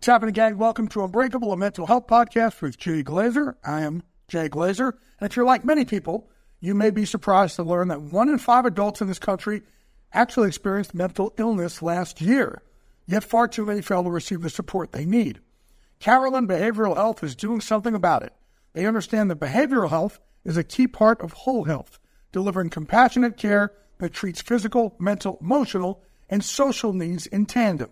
What's happening, gang? Welcome to Unbreakable, a mental health podcast with Jay Glazer. I am Jay Glazer. And if you're like many people, you may be surprised to learn that one in five adults in this country actually experienced mental illness last year, yet far too many fail to receive the support they need. Carelon Behavioral Health is doing something about it. They understand that behavioral health is a key part of whole health, delivering compassionate care that treats physical, mental, emotional, and social needs in tandem.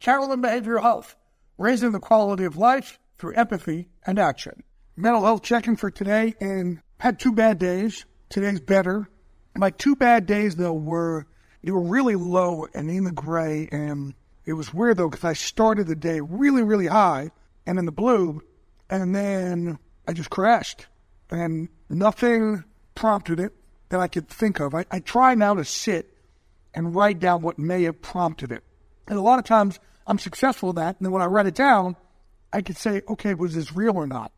Carelon Behavioral Health, raising the quality of life through empathy and action. Mental health checking for today, and had two bad days. Today's better. My two bad days though were they were really low and in the gray, and it was weird though because I started the day really really high and in the blue, and then I just crashed, and nothing prompted it that I could think of. I, I try now to sit and write down what may have prompted it, and a lot of times I'm successful at that. And then when I write it down, I could say, okay, was this real or not?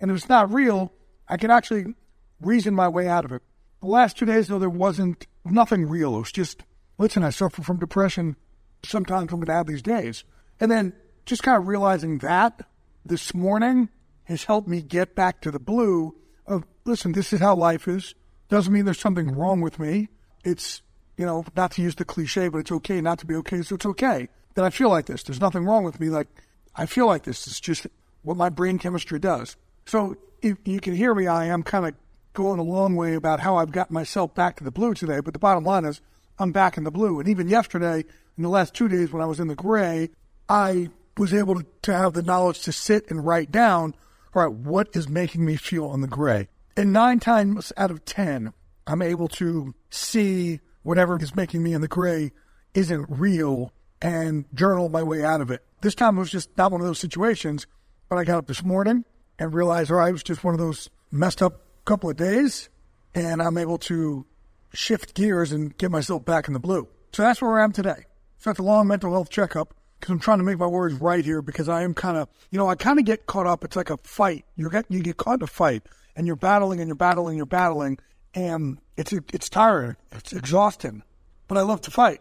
And if it's not real, I can actually reason my way out of it. The last two days, though, there wasn't nothing real. It was just, listen, I suffer from depression. Sometimes I'm going to have these days. And then just kind of realizing that this morning has helped me get back to the blue of, listen, this is how life is. Doesn't mean there's something wrong with me. It's, you know, not to use the cliche, but it's okay not to be okay, so it's okay that I feel like this. There's nothing wrong with me. Like, I feel like this. It's just what my brain chemistry does. So, if you can hear me, I am kind of going a long way about how I've got myself back to the blue today. But the bottom line is, I'm back in the blue. And even yesterday, in the last two days when I was in the gray, I was able to, to have the knowledge to sit and write down, all right, what is making me feel in the gray? And nine times out of 10, I'm able to see whatever is making me in the gray isn't real and journal my way out of it. This time it was just not one of those situations, but I got up this morning and realized, all right, it was just one of those messed up couple of days, and I'm able to shift gears and get myself back in the blue. So that's where I am today. So that's a long mental health checkup because I'm trying to make my words right here because I am kind of, you know, I kind of get caught up. It's like a fight. You get you get caught in a fight, and you're battling and you're battling and you're battling, and it's it's tiring, it's exhausting. But I love to fight.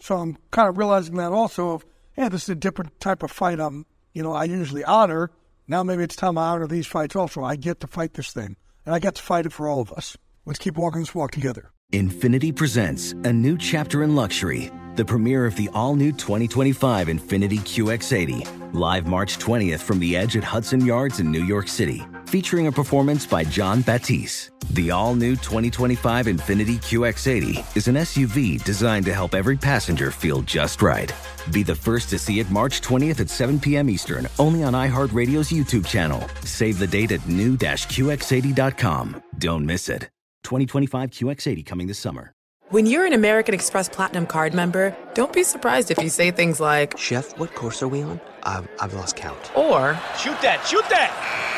So I'm kind of realizing that also of, yeah, this is a different type of fight I'm, you know, I usually honor. Now maybe it's time I honor these fights also. I get to fight this thing, and I get to fight it for all of us. Let's keep walking this walk together. Infiniti presents a new chapter in luxury, the premiere of the all new 2025 Infiniti QX80, live March 20th from the edge at Hudson Yards in New York City, featuring a performance by Jon Batiste. The all new 2025 Infiniti QX80 is an SUV designed to help every passenger feel just right. Be the first to see it March 20th at 7 p.m. Eastern, only on iHeartRadio's YouTube channel. Save the date at new-QX80.com. Don't miss it. 2025 QX80 coming this summer. When you're an American Express Platinum card member, don't be surprised if you say things like, Chef, what course are we on? I've, I've lost count. or, Shoot that, shoot that!